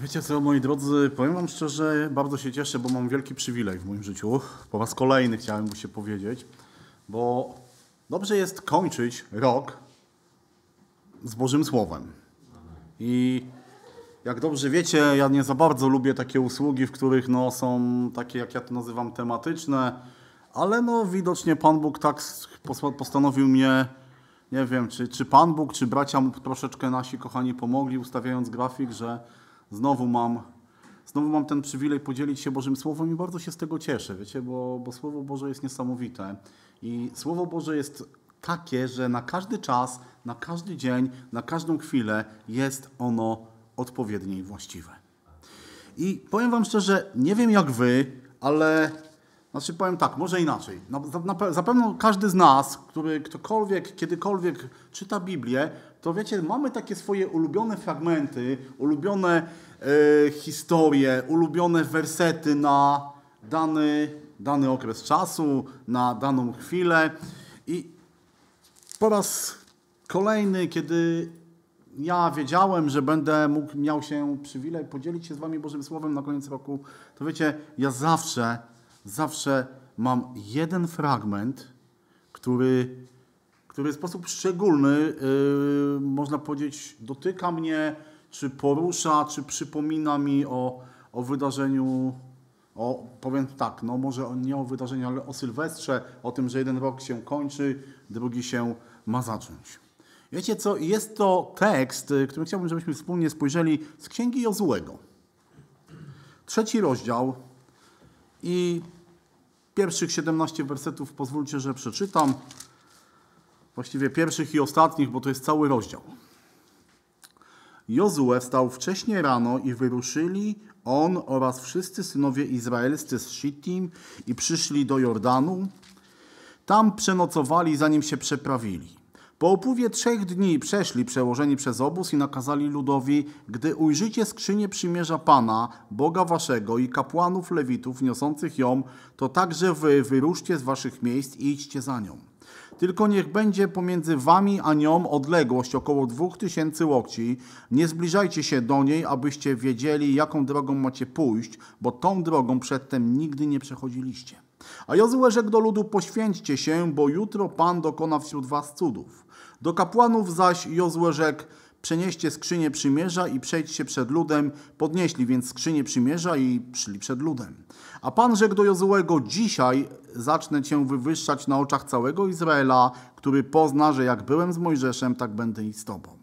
Wiecie co, moi drodzy, powiem wam szczerze, bardzo się cieszę, bo mam wielki przywilej w moim życiu. Po raz kolejny chciałem mu się powiedzieć, bo dobrze jest kończyć rok z Bożym Słowem. I jak dobrze wiecie, ja nie za bardzo lubię takie usługi, w których no, są takie, jak ja to nazywam, tematyczne, ale no widocznie Pan Bóg tak postanowił mnie, nie wiem, czy, czy Pan Bóg, czy bracia mu troszeczkę nasi kochani pomogli, ustawiając grafik, że znowu mam, znowu mam ten przywilej podzielić się Bożym Słowem i bardzo się z tego cieszę, wiecie, bo, bo Słowo Boże jest niesamowite i Słowo Boże jest takie, że na każdy czas, na każdy dzień, na każdą chwilę jest ono odpowiednie i właściwe. I powiem Wam szczerze, nie wiem jak Wy, ale znaczy powiem tak, może inaczej. Na, na, zapewne każdy z nas, który ktokolwiek, kiedykolwiek czyta Biblię, to wiecie, mamy takie swoje ulubione fragmenty, ulubione e, historie, ulubione wersety na dany, dany okres czasu, na daną chwilę. I po raz kolejny, kiedy ja wiedziałem, że będę mógł, miał się przywilej podzielić się z Wami Bożym Słowem na koniec roku, to wiecie, ja zawsze, zawsze mam jeden fragment, który, który w sposób szczególny, yy, można powiedzieć, dotyka mnie, czy porusza, czy przypomina mi o, o wydarzeniu, o, powiem tak, no może nie o wydarzeniu, ale o Sylwestrze, o tym, że jeden rok się kończy, drugi się ma zacząć. Wiecie co, jest to tekst, y, który chciałbym, żebyśmy wspólnie spojrzeli z Księgi Jozułego. Trzeci rozdział i pierwszych 17 wersetów pozwólcie, że przeczytam. Właściwie pierwszych i ostatnich, bo to jest cały rozdział. Jozue wstał wcześnie rano i wyruszyli on oraz wszyscy synowie izraelscy z Shittim i przyszli do Jordanu. Tam przenocowali, zanim się przeprawili. Po upływie trzech dni przeszli przełożeni przez obóz i nakazali ludowi, gdy ujrzycie skrzynię przymierza Pana, Boga waszego i kapłanów lewitów niosących ją, to także wy wyruszcie z waszych miejsc i idźcie za nią. Tylko niech będzie pomiędzy wami a nią odległość około dwóch tysięcy łokci. Nie zbliżajcie się do niej, abyście wiedzieli, jaką drogą macie pójść, bo tą drogą przedtem nigdy nie przechodziliście. A Jozue rzekł do ludu, poświęćcie się, bo jutro Pan dokona wśród was cudów. Do kapłanów zaś Jozue rzekł, przenieście skrzynię przymierza i przejdźcie przed ludem. Podnieśli więc skrzynię przymierza i szli przed ludem. A Pan rzekł do Jozuego, dzisiaj zacznę cię wywyższać na oczach całego Izraela, który pozna, że jak byłem z Mojżeszem, tak będę i z tobą.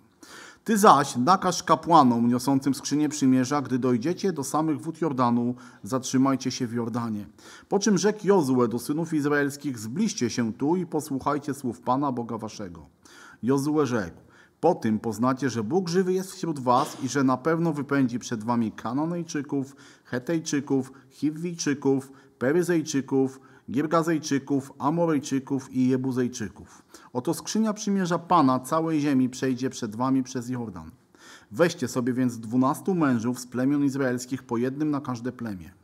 Ty zaś nakaż kapłanom niosącym skrzynię przymierza, gdy dojdziecie do samych wód Jordanu, zatrzymajcie się w Jordanie. Po czym rzekł Jozue do synów izraelskich, zbliżcie się tu i posłuchajcie słów Pana Boga waszego. Jozue rzekł, po tym poznacie, że Bóg żywy jest wśród was i że na pewno wypędzi przed wami Kananejczyków, Hetejczyków, Chiwijczyków, Peryzejczyków, Giergazejczyków, Amorejczyków i Jebuzejczyków. Oto skrzynia przymierza Pana całej ziemi przejdzie przed wami przez Jordan. Weźcie sobie więc dwunastu mężów z plemion izraelskich po jednym na każde plemię.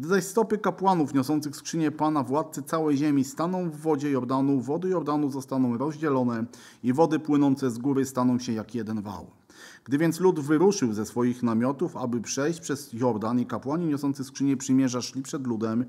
Gdy zaś stopy kapłanów niosących skrzynię Pana, władcy całej ziemi, staną w wodzie Jordanu, wody Jordanu zostaną rozdzielone i wody płynące z góry staną się jak jeden wał. Gdy więc lud wyruszył ze swoich namiotów, aby przejść przez Jordan i kapłani niosący skrzynię przymierza szli przed ludem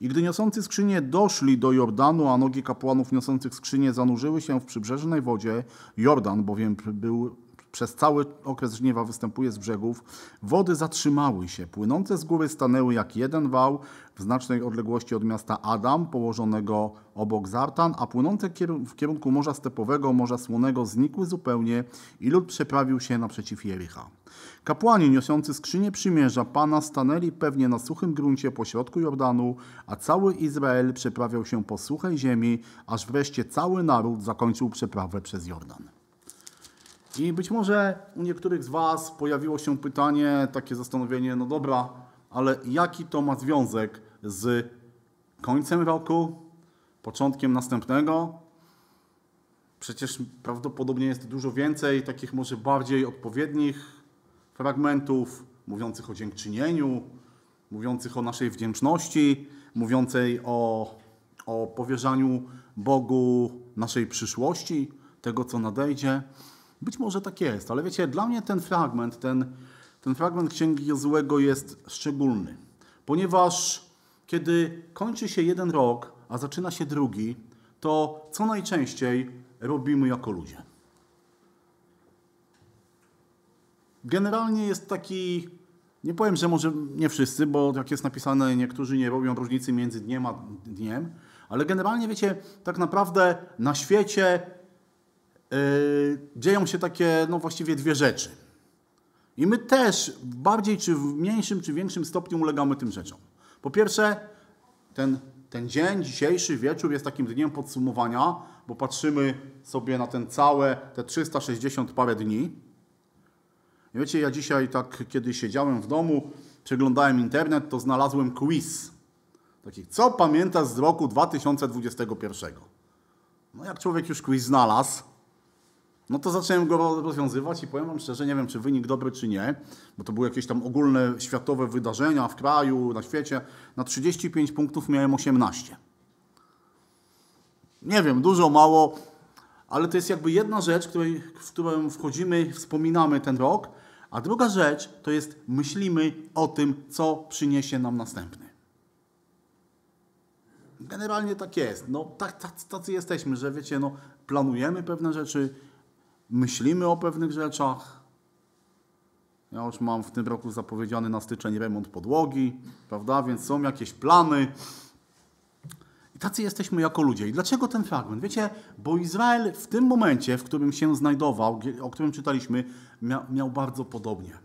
i gdy niosący skrzynię doszli do Jordanu, a nogi kapłanów niosących skrzynię zanurzyły się w przybrzeżnej wodzie, Jordan bowiem był przez cały okres żniewa występuje z brzegów, wody zatrzymały się, płynące z góry stanęły jak jeden wał w znacznej odległości od miasta Adam, położonego obok Zartan, a płynące w kierunku Morza Stepowego, Morza Słonego znikły zupełnie i lud przeprawił się naprzeciw Jericha. Kapłani niosący skrzynię przymierza Pana stanęli pewnie na suchym gruncie pośrodku Jordanu, a cały Izrael przeprawiał się po suchej ziemi, aż wreszcie cały naród zakończył przeprawę przez Jordan. I być może u niektórych z Was pojawiło się pytanie, takie zastanowienie, no dobra, ale jaki to ma związek z końcem roku, początkiem następnego? Przecież prawdopodobnie jest dużo więcej takich może bardziej odpowiednich fragmentów, mówiących o dziękczynieniu, mówiących o naszej wdzięczności, mówiącej o, o powierzaniu Bogu naszej przyszłości, tego co nadejdzie. Być może tak jest, ale wiecie, dla mnie ten fragment, ten ten fragment Księgi Jozułego jest szczególny, ponieważ kiedy kończy się jeden rok, a zaczyna się drugi, to co najczęściej robimy jako ludzie. Generalnie jest taki, nie powiem, że może nie wszyscy, bo jak jest napisane, niektórzy nie robią różnicy między dniem a dniem, ale generalnie wiecie, tak naprawdę na świecie dzieją się takie, no właściwie dwie rzeczy. I my też w bardziej czy w mniejszym czy większym stopniu ulegamy tym rzeczom. Po pierwsze, ten, ten dzień, dzisiejszy wieczór jest takim dniem podsumowania, bo patrzymy sobie na ten całe, te 360 parę dni. I wiecie, ja dzisiaj tak, kiedy siedziałem w domu, przeglądałem internet, to znalazłem quiz. Taki, co pamiętasz z roku 2021? No jak człowiek już quiz znalazł, no to zacząłem go rozwiązywać i powiem Wam szczerze, nie wiem, czy wynik dobry, czy nie, bo to były jakieś tam ogólne światowe wydarzenia w kraju, na świecie. Na 35 punktów miałem 18. Nie wiem, dużo, mało, ale to jest jakby jedna rzecz, której, w którą wchodzimy, wspominamy ten rok, a druga rzecz to jest myślimy o tym, co przyniesie nam następny. Generalnie tak jest. No, tak, tacy, jesteśmy, że wiecie, no, planujemy pewne rzeczy, myślimy o pewnych rzeczach. Ja już mam w tym roku zapowiedziany na styczeń remont podłogi, prawda? Więc są jakieś plany. I tacy jesteśmy jako ludzie. I dlaczego ten fragment? Wiecie, bo Izrael w tym momencie, w którym się znajdował, o którym czytaliśmy, miał, miał bardzo podobnie.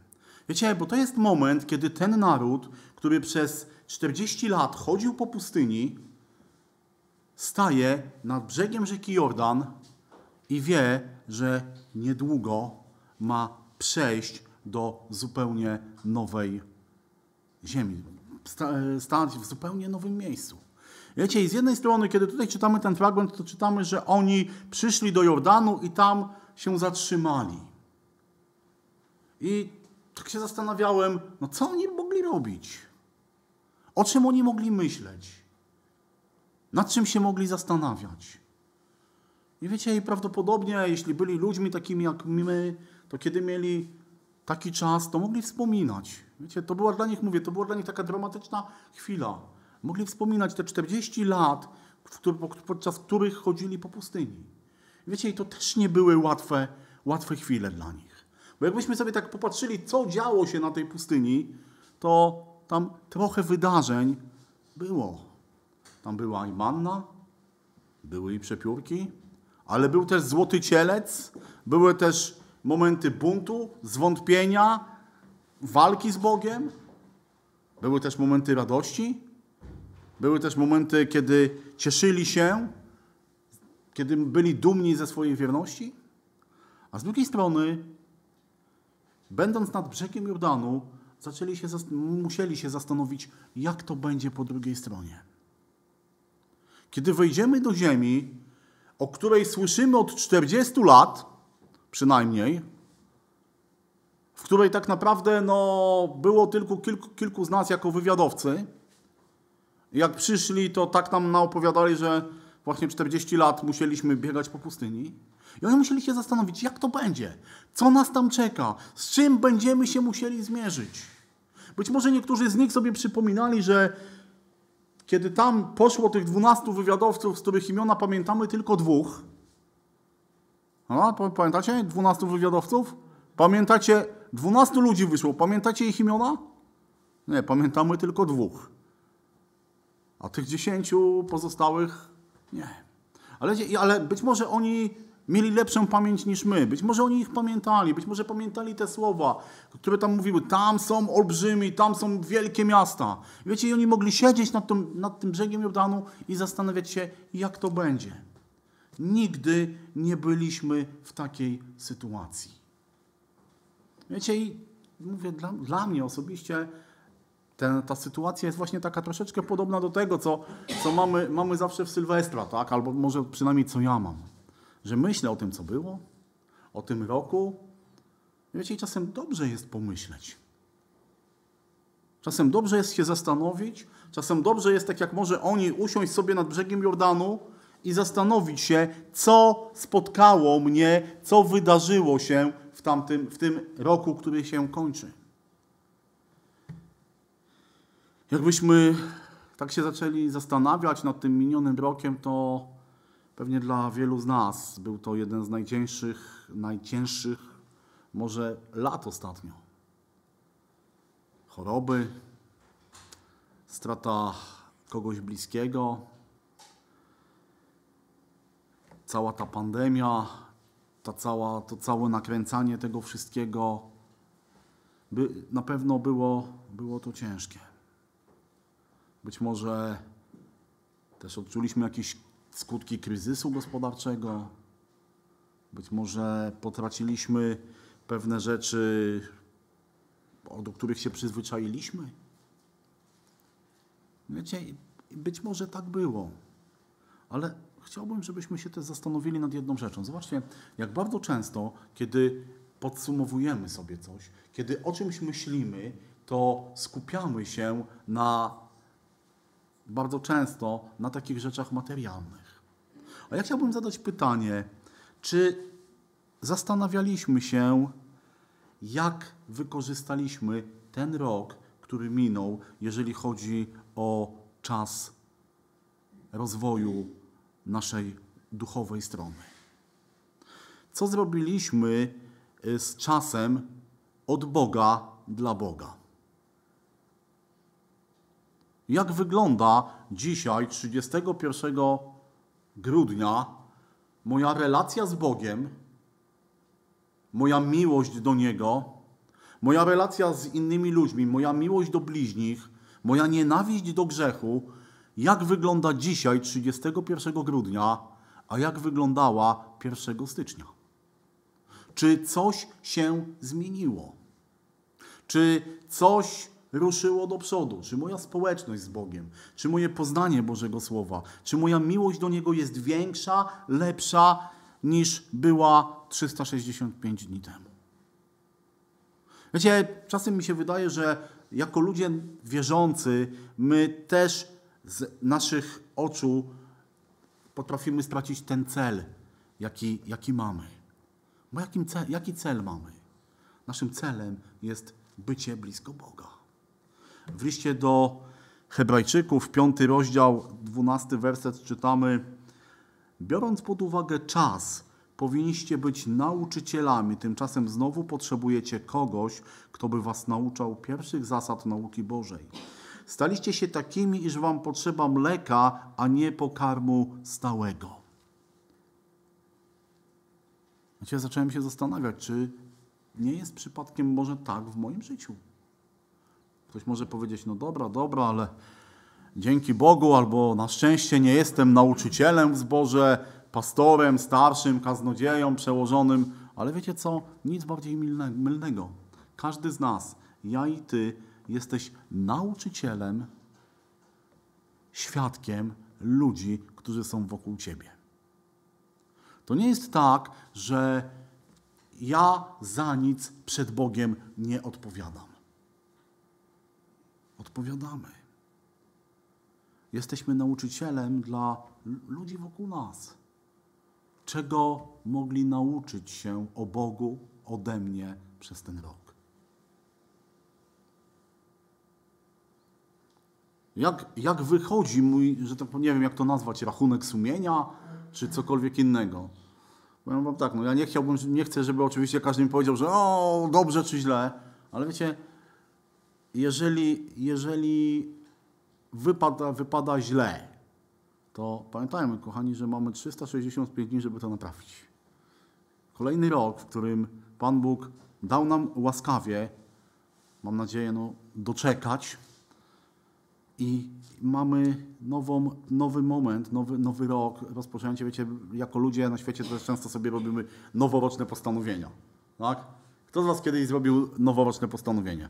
Wiecie, bo to jest moment, kiedy ten naród, który przez 40 lat chodził po pustyni, staje nad brzegiem rzeki Jordan i wie, że niedługo ma przejść do zupełnie nowej ziemi, stać w zupełnie nowym miejscu. Wiecie, i z jednej strony, kiedy tutaj czytamy ten fragment, to czytamy, że oni przyszli do Jordanu i tam się zatrzymali. I tak się zastanawiałem, no co oni mogli robić? O czym oni mogli myśleć? Nad czym się mogli zastanawiać? I wiecie, i prawdopodobnie, jeśli byli ludźmi takimi jak my, to kiedy mieli taki czas, to mogli wspominać. Wiecie, to była dla nich, mówię, to była dla nich taka dramatyczna chwila. Mogli wspominać te 40 lat, podczas których chodzili po pustyni. Wiecie, i to też nie były łatwe, łatwe chwile dla nich. Bo jakbyśmy sobie tak popatrzyli, co działo się na tej pustyni, to tam trochę wydarzeń było. Tam była i manna, były i przepiórki, ale był też złoty cielec, były też momenty buntu, zwątpienia, walki z Bogiem, były też momenty radości, były też momenty, kiedy cieszyli się, kiedy byli dumni ze swojej wierności, a z drugiej strony, będąc nad brzegiem Jordanu, zaczęli się, musieli się zastanowić, jak to będzie po drugiej stronie. Kiedy wejdziemy do ziemi, o której słyszymy od 40 lat, przynajmniej, w której tak naprawdę no, było tylko kilku, kilku z nas jako wywiadowcy. Jak przyszli, to tak nam naopowiadali, że właśnie 40 lat musieliśmy biegać po pustyni. I oni musieli się zastanowić, jak to będzie, co nas tam czeka, z czym będziemy się musieli zmierzyć. Być może niektórzy z nich sobie przypominali, że kiedy tam poszło tych dwunastu wywiadowców, z których imiona pamiętamy tylko dwóch. No, pamiętacie dwunastu wywiadowców? Pamiętacie, dwunastu ludzi wyszło. Pamiętacie ich imiona? Nie, pamiętamy tylko dwóch. A tych dziesięciu pozostałych nie. Ale, ale być może oni mieli lepszą pamięć niż my. Być może oni ich pamiętali, być może pamiętali te słowa, które tam mówiły, tam są olbrzymi, tam są wielkie miasta. Wiecie, i oni mogli siedzieć nad tym, nad tym brzegiem Jordanu i zastanawiać się, jak to będzie. Nigdy nie byliśmy w takiej sytuacji. Wiecie, i mówię, dla, dla mnie osobiście ten, ta sytuacja jest właśnie taka troszeczkę podobna do tego, co, co mamy, mamy zawsze w Sylwestra, tak? albo może przynajmniej co ja mam że myślę o tym, co było, o tym roku. Wiecie, czasem dobrze jest pomyśleć. Czasem dobrze jest się zastanowić, czasem dobrze jest, tak jak może oni, usiąść sobie nad brzegiem Jordanu i zastanowić się, co spotkało mnie, co wydarzyło się w, tamtym, w tym roku, który się kończy. Jakbyśmy tak się zaczęli zastanawiać nad tym minionym rokiem, to pewnie dla wielu z nas był to jeden z najcięższych, najcięższych może lat ostatnio. Choroby, strata kogoś bliskiego, cała ta pandemia, ta cała, to całe nakręcanie tego wszystkiego, by, na pewno było, było to ciężkie. Być może też odczuliśmy jakieś skutki kryzysu gospodarczego. Być może potraciliśmy pewne rzeczy, do których się przyzwyczailiśmy. Wiecie, być może tak było, ale chciałbym, żebyśmy się też zastanowili nad jedną rzeczą. Zobaczcie, jak bardzo często, kiedy podsumowujemy sobie coś, kiedy o czymś myślimy, to skupiamy się na bardzo często na takich rzeczach materialnych. A ja chciałbym zadać pytanie, czy zastanawialiśmy się, jak wykorzystaliśmy ten rok, który minął, jeżeli chodzi o czas rozwoju naszej duchowej strony. Co zrobiliśmy y, z czasem od Boga dla Boga? Jak wygląda dzisiaj, 31 grudnia, moja relacja z Bogiem, moja miłość do Niego, moja relacja z innymi ludźmi, moja miłość do bliźnich, moja nienawiść do grzechu, jak wygląda dzisiaj, 31 grudnia, a jak wyglądała 1 stycznia? Czy coś się zmieniło? Czy coś ruszyło do przodu? Czy moja społeczność z Bogiem? Czy moje poznanie Bożego Słowa? Czy moja miłość do Niego jest większa, lepsza niż była 365 dni temu? Wiecie, czasem mi się wydaje, że jako ludzie wierzący, my też z naszych oczu potrafimy stracić ten cel, jaki, jaki mamy. Bo jakim cel, jaki cel mamy? Naszym celem jest bycie blisko Boga. W liście do Hebrajczyków, piąty rozdział, dwunasty werset czytamy: Biorąc pod uwagę czas, powinniście być nauczycielami, tymczasem znowu potrzebujecie kogoś, kto by was nauczał pierwszych zasad nauki Bożej. Staliście się takimi, iż wam potrzeba mleka, a nie pokarmu stałego. Znaczy, zacząłem się zastanawiać, czy nie jest przypadkiem może tak w moim życiu. Ktoś może powiedzieć, no dobra, dobra, ale dzięki Bogu albo na szczęście nie jestem nauczycielem w zborze, pastorem, starszym, kaznodzieją, przełożonym, ale wiecie co? Nic bardziej mylnego. Każdy z nas, ja i ty, jesteś nauczycielem, świadkiem ludzi, którzy są wokół ciebie. To nie jest tak, że ja za nic przed Bogiem nie odpowiadam. Odpowiadamy. Jesteśmy nauczycielem dla ludzi wokół nas. Czego mogli nauczyć się o Bogu ode mnie przez ten rok? Jak, jak wychodzi mój, że tak nie wiem jak to nazwać, rachunek sumienia, czy cokolwiek innego? Powiem wam tak, no ja nie chciałbym, nie chcę, żeby oczywiście każdy mi powiedział, że o, dobrze czy źle, ale wiecie, jeżeli, jeżeli wypada, wypada źle, to pamiętajmy, kochani, że mamy 365 dni, żeby to naprawić. Kolejny rok, w którym Pan Bóg dał nam łaskawie, mam nadzieję, no, doczekać, i mamy nową, nowy moment, nowy, nowy rok, rozpoczęcie, wiecie, jako ludzie na świecie też często sobie robimy noworoczne postanowienia, tak? Kto z Was kiedyś zrobił noworoczne postanowienie?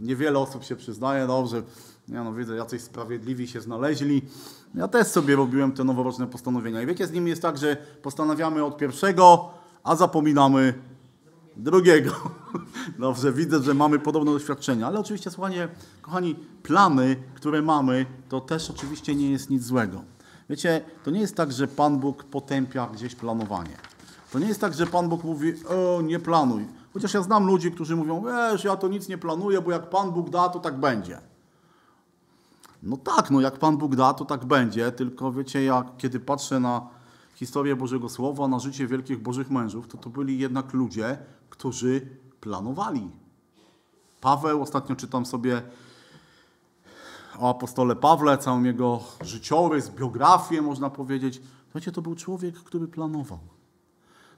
Niewiele osób się przyznaje, dobrze, ja no widzę, jacyś sprawiedliwi się znaleźli. Ja też sobie robiłem te noworoczne postanowienia. I wiecie, z nimi jest tak, że postanawiamy od pierwszego, a zapominamy drugiego. Dobrze, widzę, że mamy podobne doświadczenia, ale oczywiście, słuchanie, kochani, plany, które mamy, to też oczywiście nie jest nic złego. Wiecie, to nie jest tak, że Pan Bóg potępia gdzieś planowanie. To nie jest tak, że Pan Bóg mówi, o, nie planuj. Chociaż ja znam ludzi, którzy mówią, wiesz, ja to nic nie planuję, bo jak Pan Bóg da, to tak będzie. No tak, no jak Pan Bóg da, to tak będzie, tylko wiecie, jak kiedy patrzę na historię Bożego Słowa, na życie wielkich Bożych mężów, to to byli jednak ludzie, którzy planowali. Paweł, ostatnio czytam sobie o apostole Pawle, całą jego życiorys, biografię, można powiedzieć. Wiecie, to był człowiek, który planował.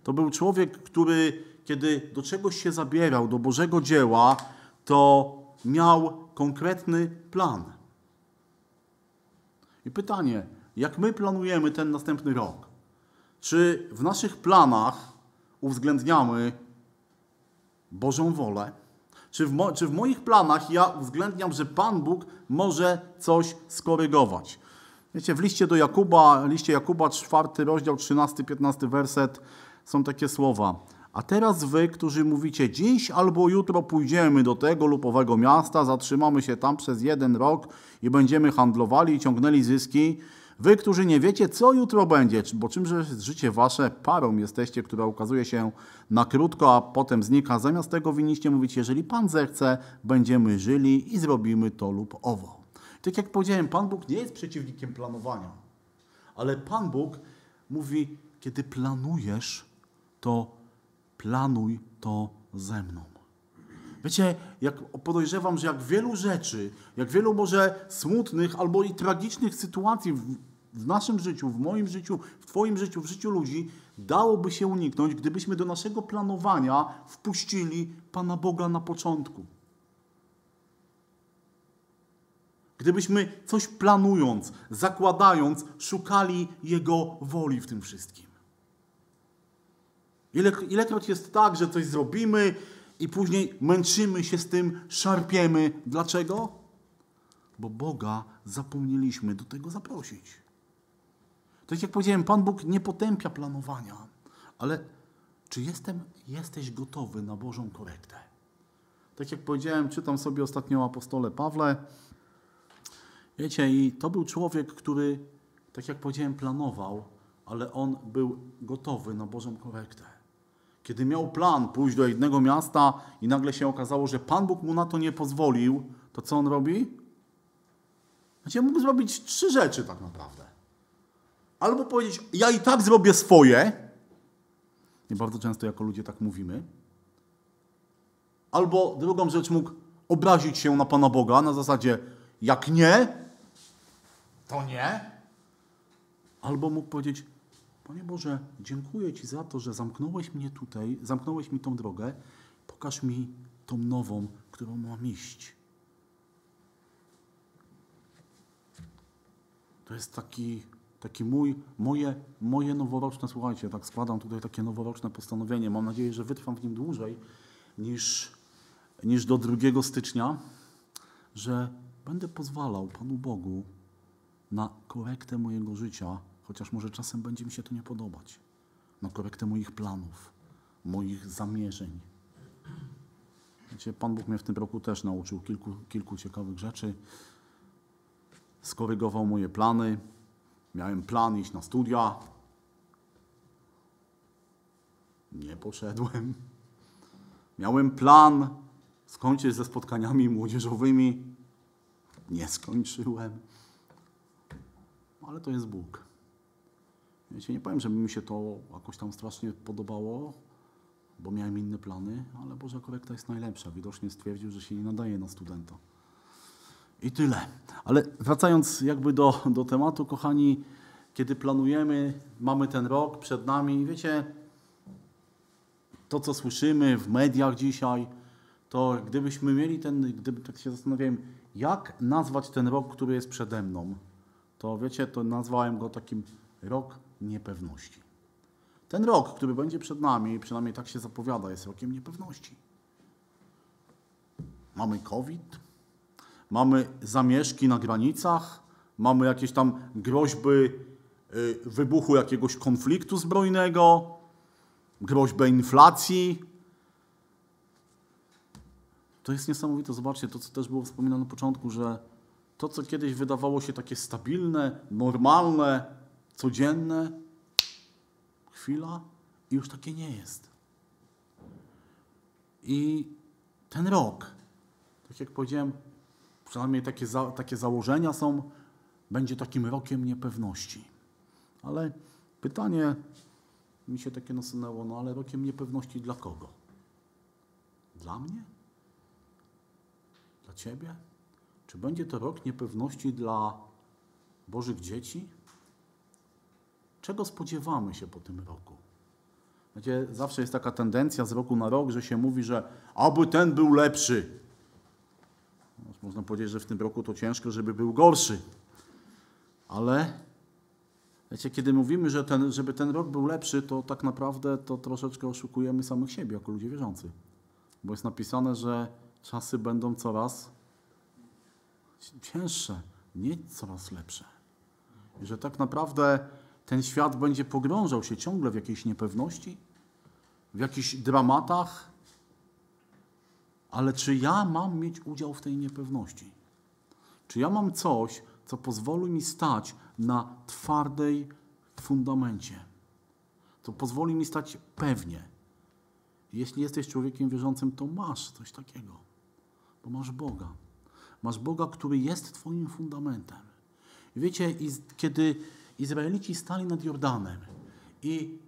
To był człowiek, który, kiedy do czegoś się zabierał, do Bożego dzieła, to miał konkretny plan. I pytanie, jak my planujemy ten następny rok? Czy w naszych planach uwzględniamy Bożą wolę? Czy w, mo- czy w moich planach ja uwzględniam, że Pan Bóg może coś skorygować? Wiecie, w liście do Jakuba, liście Jakuba, czwarty rozdział, 13-15 werset, są takie słowa. A teraz wy, którzy mówicie, dziś albo jutro pójdziemy do tego lub owego miasta, zatrzymamy się tam przez jeden rok i będziemy handlowali i ciągnęli zyski. Wy, którzy nie wiecie, co jutro będzie, bo czymże jest życie wasze, parą jesteście, która ukazuje się na krótko, a potem znika. Zamiast tego winniście mówić, jeżeli Pan zechce, będziemy żyli i zrobimy to lub owo. Tak jak powiedziałem, Pan Bóg nie jest przeciwnikiem planowania, ale Pan Bóg mówi, kiedy planujesz, to planuj to ze mną. Wiecie, jak podejrzewam, że jak wielu rzeczy, jak wielu może smutnych albo i tragicznych sytuacji w, w naszym życiu, w moim życiu, w Twoim życiu, w życiu ludzi, dałoby się uniknąć, gdybyśmy do naszego planowania wpuścili Pana Boga na początku. Gdybyśmy coś planując, zakładając, szukali Jego woli w tym wszystkim. Ile, ilekroć jest tak, że coś zrobimy i później męczymy się z tym, szarpiemy. Dlaczego? Bo Boga zapomnieliśmy do tego zaprosić. Tak jak powiedziałem, Pan Bóg nie potępia planowania, ale czy jestem, jesteś gotowy na Bożą korektę? Tak jak powiedziałem, czytam sobie ostatnio o apostole Pawle. Wiecie, i to był człowiek, który, tak jak powiedziałem, planował, ale on był gotowy na Bożą korektę. Kiedy miał plan pójść do jednego miasta i nagle się okazało, że Pan Bóg mu na to nie pozwolił, to co on robi? Znaczy, mógł zrobić trzy rzeczy tak naprawdę. Albo powiedzieć, ja i tak zrobię swoje. I bardzo często jako ludzie tak mówimy. Albo drugą rzecz mógł obrazić się na Pana Boga na zasadzie, jak nie, to nie. Albo mógł powiedzieć, Panie Boże, dziękuję Ci za to, że zamknąłeś mnie tutaj, zamknąłeś mi tą drogę, pokaż mi tą nową, którą mam iść. To jest taki, taki mój, moje, moje noworoczne, słuchajcie, tak składam tutaj takie noworoczne postanowienie. Mam nadzieję, że wytrwam w nim dłużej niż, niż do 2 stycznia, że będę pozwalał Panu Bogu na korektę mojego życia, chociaż może czasem będzie mi się to nie podobać, na korektę moich planów, moich zamierzeń. Wiecie, Pan Bóg mnie w tym roku też nauczył kilku, kilku ciekawych rzeczy. Skorygował moje plany. Miałem plan iść na studia. Nie poszedłem. Miałem plan skończyć ze spotkaniami młodzieżowymi. Nie skończyłem. Ale to jest Bóg. Wiecie, nie powiem, żeby mi się to jakoś tam strasznie podobało, bo miałem inne plany, ale Boża korekta jest najlepsza. Widocznie stwierdził, że się nie nadaje na studenta. I tyle. Ale wracając jakby do, do tematu, kochani, kiedy planujemy, mamy ten rok przed nami, wiecie, to co słyszymy w mediach dzisiaj, to gdybyśmy mieli ten, gdyby tak się zastanawiałem, jak nazwać ten rok, który jest przede mną, to wiecie, to nazwałem go takim rok niepewności. Ten rok, który będzie przed nami, przynajmniej tak się zapowiada, jest rokiem niepewności. Mamy COVID, mamy zamieszki na granicach, mamy jakieś tam groźby y, wybuchu jakiegoś konfliktu zbrojnego, groźbę inflacji. To jest niesamowite. Zobaczcie, to co też było wspominane na początku, że to, co kiedyś wydawało się takie stabilne, normalne, codzienne, chwila i już takie nie jest. I ten rok, tak jak powiedziałem, przynajmniej takie, za, takie założenia są, będzie takim rokiem niepewności. Ale pytanie mi się takie nasunęło, no ale rokiem niepewności dla kogo? Dla mnie? Dla Ciebie? Czy będzie to rok niepewności dla Bożych dzieci? Czego spodziewamy się po tym roku? Wiecie, zawsze jest taka tendencja z roku na rok, że się mówi, że aby ten był lepszy. No, można powiedzieć, że w tym roku to ciężko, żeby był gorszy. Ale wiecie, kiedy mówimy, że ten, żeby ten rok był lepszy, to tak naprawdę to troszeczkę oszukujemy samych siebie jako ludzie wierzący. Bo jest napisane, że czasy będą coraz cięższe, nie coraz lepsze. I że tak naprawdę ten świat będzie pogrążał się ciągle w jakiejś niepewności, w jakichś dramatach. Ale czy ja mam mieć udział w tej niepewności? Czy ja mam coś, co pozwoli mi stać na twardej fundamencie? Co pozwoli mi stać pewnie? Jeśli jesteś człowiekiem wierzącym, to masz coś takiego, bo masz Boga. Masz Boga, który jest Twoim fundamentem. I wiecie, kiedy Izraelici stali nad Jordanem i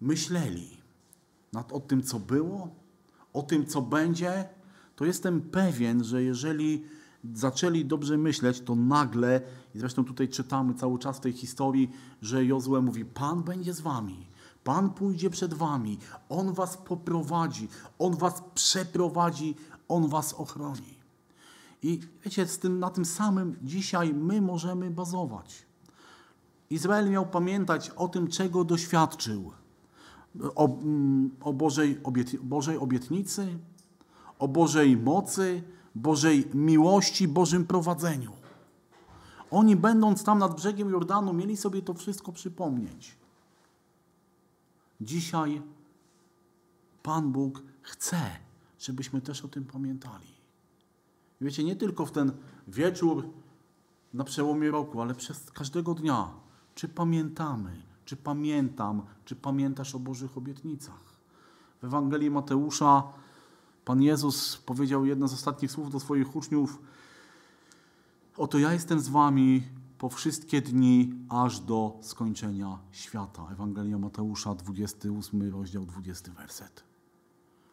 myśleli nad o tym, co było, o tym, co będzie, to jestem pewien, że jeżeli zaczęli dobrze myśleć, to nagle, i zresztą tutaj czytamy cały czas w tej historii, że Jozue mówi: Pan będzie z wami, Pan pójdzie przed wami, On was poprowadzi, On was przeprowadzi, On was ochroni. I wiecie, z tym, na tym samym dzisiaj my możemy bazować. Izrael miał pamiętać o tym, czego doświadczył. O, mm, o Bożej, Bożej obietnicy, o Bożej mocy, Bożej miłości, Bożym prowadzeniu. Oni, będąc tam nad brzegiem Jordanu, mieli sobie to wszystko przypomnieć. Dzisiaj Pan Bóg chce, żebyśmy też o tym pamiętali. Wiecie, nie tylko w ten wieczór na przełomie roku, ale przez każdego dnia. Czy pamiętamy, czy pamiętam, czy pamiętasz o Bożych obietnicach? W Ewangelii Mateusza Pan Jezus powiedział jedno z ostatnich słów do swoich uczniów: Oto ja jestem z wami po wszystkie dni, aż do skończenia świata. Ewangelia Mateusza, 28 rozdział, 20 werset.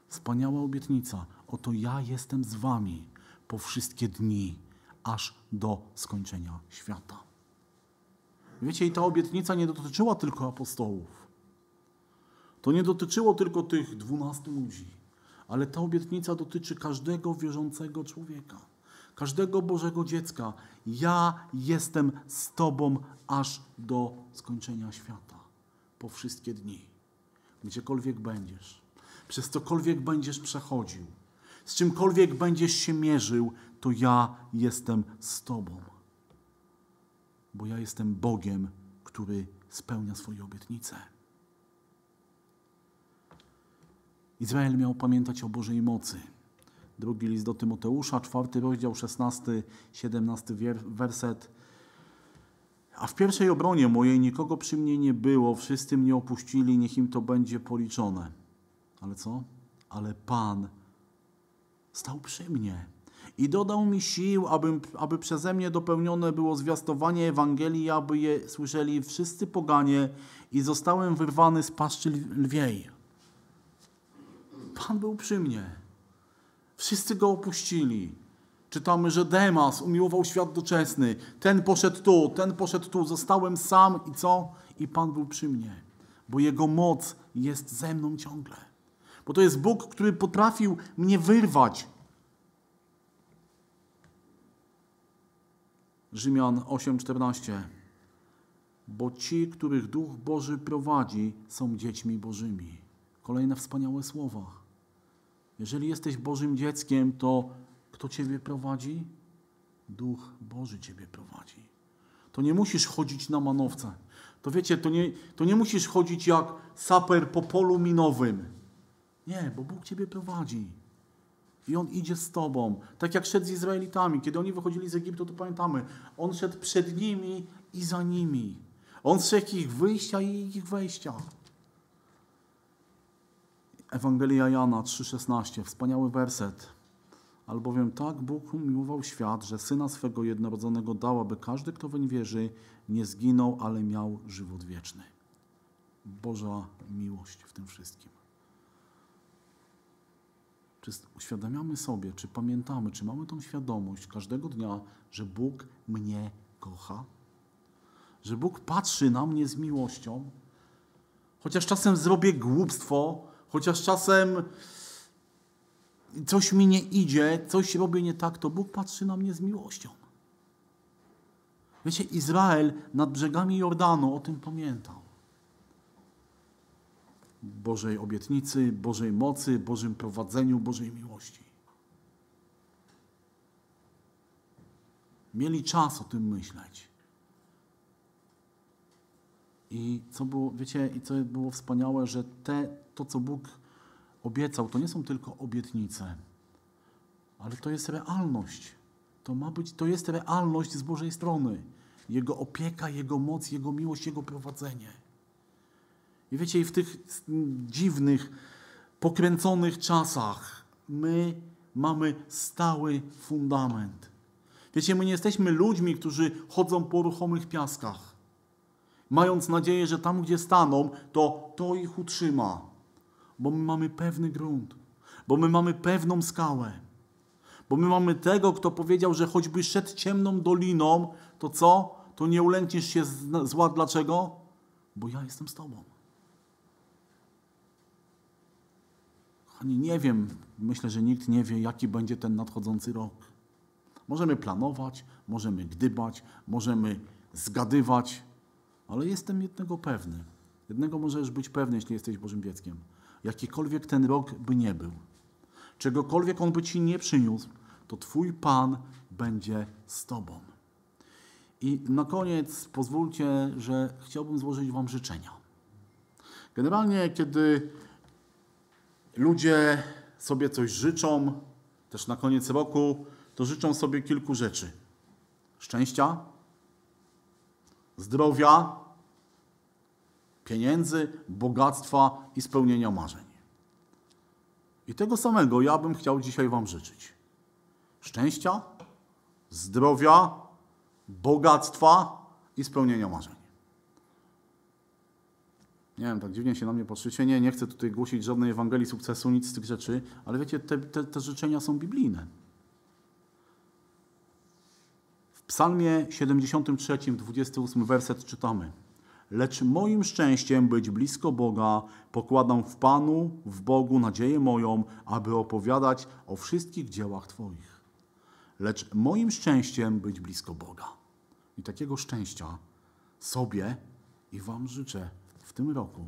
Wspaniała obietnica. Oto ja jestem z wami po wszystkie dni, aż do skończenia świata. Wiecie, i ta obietnica nie dotyczyła tylko apostołów. To nie dotyczyło tylko tych dwunastu ludzi, ale ta obietnica dotyczy każdego wierzącego człowieka, każdego Bożego dziecka. Ja jestem z Tobą aż do skończenia świata, po wszystkie dni, gdziekolwiek będziesz, przez cokolwiek będziesz przechodził, z czymkolwiek będziesz się mierzył, to ja jestem z Tobą bo ja jestem Bogiem, który spełnia swoje obietnice. Izrael miał pamiętać o Bożej mocy. Drugi list do Tymoteusza, czwarty rozdział, szesnasty, siedemnasty werset. A w pierwszej obronie mojej nikogo przy mnie nie było, wszyscy mnie opuścili, niech im to będzie policzone. Ale co? Ale Pan stał przy mnie i dodał mi sił, aby, aby przeze mnie dopełnione było zwiastowanie Ewangelii, aby je słyszeli wszyscy poganie i zostałem wyrwany z paszczy lwiej. Pan był przy mnie. Wszyscy go opuścili. Czytamy, że Demas umiłował świat doczesny. Ten poszedł tu, ten poszedł tu. Zostałem sam i co? I Pan był przy mnie. Bo Jego moc jest ze mną ciągle. Bo to jest Bóg, który potrafił mnie wyrwać Rzymian 8:14. Bo ci, których Duch Boży prowadzi, są dziećmi Bożymi. Kolejne wspaniałe słowa. Jeżeli jesteś Bożym dzieckiem, to kto ciebie prowadzi? Duch Boży ciebie prowadzi. To nie musisz chodzić na manowce. To wiecie, to nie, to nie musisz chodzić jak saper po polu minowym. Nie, bo Bóg ciebie prowadzi. I On idzie z Tobą. Tak jak szedł z Izraelitami. Kiedy oni wychodzili z Egiptu, to pamiętamy, On szedł przed nimi i za nimi. On strzegł ich wyjścia i ich wejścia. Ewangelia Jana 3,16, wspaniały werset. Albowiem tak Bóg umiłował świat, że Syna swego jednorodzonego dał, aby każdy, kto weń wierzy, nie zginął, ale miał żywot wieczny. Boża miłość w tym wszystkim. Czy uświadamiamy sobie, czy pamiętamy, czy mamy tą świadomość każdego dnia, że Bóg mnie kocha? Że Bóg patrzy na mnie z miłością? Chociaż czasem zrobię głupstwo, chociaż czasem coś mi nie idzie, coś robię nie tak, to Bóg patrzy na mnie z miłością. Wiecie, Izrael nad brzegami Jordanu o tym pamiętał. Bożej obietnicy, Bożej mocy, Bożym prowadzeniu, Bożej miłości. Mieli czas o tym myśleć. I co było, wiecie, i co było wspaniałe, że te, to, co Bóg obiecał, to nie są tylko obietnice, ale to jest realność. To ma być, to jest realność z Bożej strony. Jego opieka, Jego moc, Jego miłość, Jego prowadzenie. I wiecie, i w tych dziwnych, pokręconych czasach my mamy stały fundament. Wiecie, my nie jesteśmy ludźmi, którzy chodzą po ruchomych piaskach, mając nadzieję, że tam, gdzie staną, to to ich utrzyma, bo my mamy pewny grunt, bo my mamy pewną skałę, bo my mamy tego, kto powiedział, że choćby szedł ciemną doliną, to co? To nie ulękniesz się zła. Dlaczego? Bo ja jestem z Tobą. Ani nie wiem, myślę, że nikt nie wie, jaki będzie ten nadchodzący rok. Możemy planować, możemy gdybać, możemy zgadywać, ale jestem jednego pewny. Jednego możesz być pewny, jeśli jesteś Bożym dzieckiem. Jakikolwiek ten rok by nie był, czegokolwiek on by ci nie przyniósł, to Twój Pan będzie z Tobą. I na koniec pozwólcie, że chciałbym złożyć Wam życzenia. Generalnie, kiedy ludzie sobie coś życzą, też na koniec roku, to życzą sobie kilku rzeczy: szczęścia, zdrowia, pieniędzy, bogactwa i spełnienia marzeń. I tego samego ja bym chciał dzisiaj Wam życzyć: szczęścia, zdrowia, bogactwa i spełnienia marzeń. Nie wiem, tak dziwnie się na mnie patrzycie. Nie, nie chcę tutaj głosić żadnej Ewangelii sukcesu, nic z tych rzeczy, ale wiecie, te, te, te życzenia są biblijne. W psalmie 73, 28 werset czytamy. Lecz moim szczęściem być blisko Boga, pokładam w Panu, w Bogu nadzieję moją, aby opowiadać o wszystkich dziełach Twoich. Lecz moim szczęściem być blisko Boga. I takiego szczęścia sobie i Wam życzę tym roku,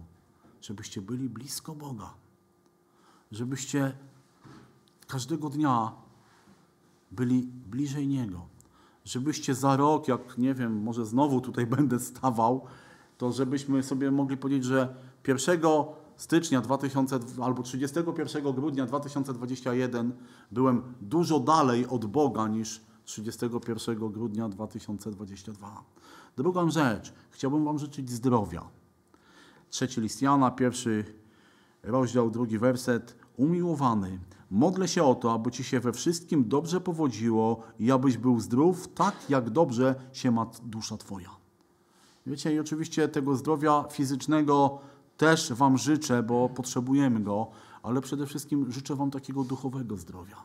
żebyście byli blisko Boga, żebyście każdego dnia byli bliżej Niego, żebyście za rok, jak nie wiem, może znowu tutaj będę stawał, to żebyśmy sobie mogli powiedzieć, że 1 stycznia 2000, albo 31 grudnia 2021 byłem dużo dalej od Boga niż 31 grudnia 2022. Drugą rzecz, chciałbym Wam życzyć zdrowia Trzeci list Jana, pierwszy rozdział, drugi werset. Umiłowany, modlę się o to, aby Ci się we wszystkim dobrze powodziło i abyś był zdrów, tak jak dobrze się ma dusza Twoja. Wiecie, i oczywiście tego zdrowia fizycznego też Wam życzę, bo potrzebujemy go, ale przede wszystkim życzę Wam takiego duchowego zdrowia,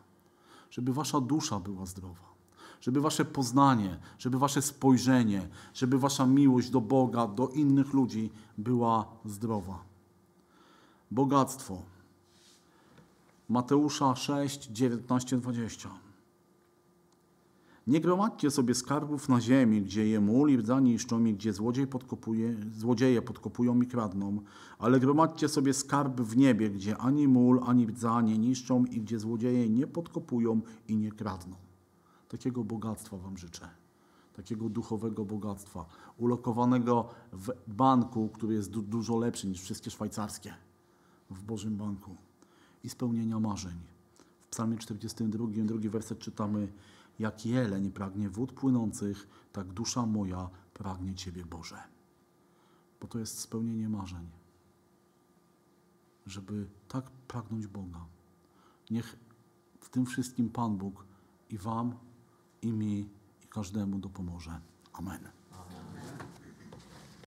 żeby Wasza dusza była zdrowa żeby wasze poznanie, żeby wasze spojrzenie, żeby wasza miłość do Boga, do innych ludzi była zdrowa. Bogactwo. Mateusza 6, 19, 20. Nie gromadźcie sobie skarbów na ziemi, gdzie je mól i niszczą i gdzie złodziej podkopuje, złodzieje podkopują i kradną, ale gromadźcie sobie skarb w niebie, gdzie ani mól, ani rdza nie niszczą i gdzie złodzieje nie podkopują i nie kradną. Takiego bogactwa Wam życzę. Takiego duchowego bogactwa, ulokowanego w banku, który jest du dużo lepszy niż wszystkie szwajcarskie, w Bożym Banku. I spełnienia marzeń. W Psalmie 42, drugi werset czytamy: Jak jeleń pragnie wód płynących, tak dusza moja pragnie Ciebie, Boże. Bo to jest spełnienie marzeń. żeby tak pragnąć Boga. Niech w tym wszystkim Pan Bóg i Wam, i mi, i każdemu dopomoże. Amen.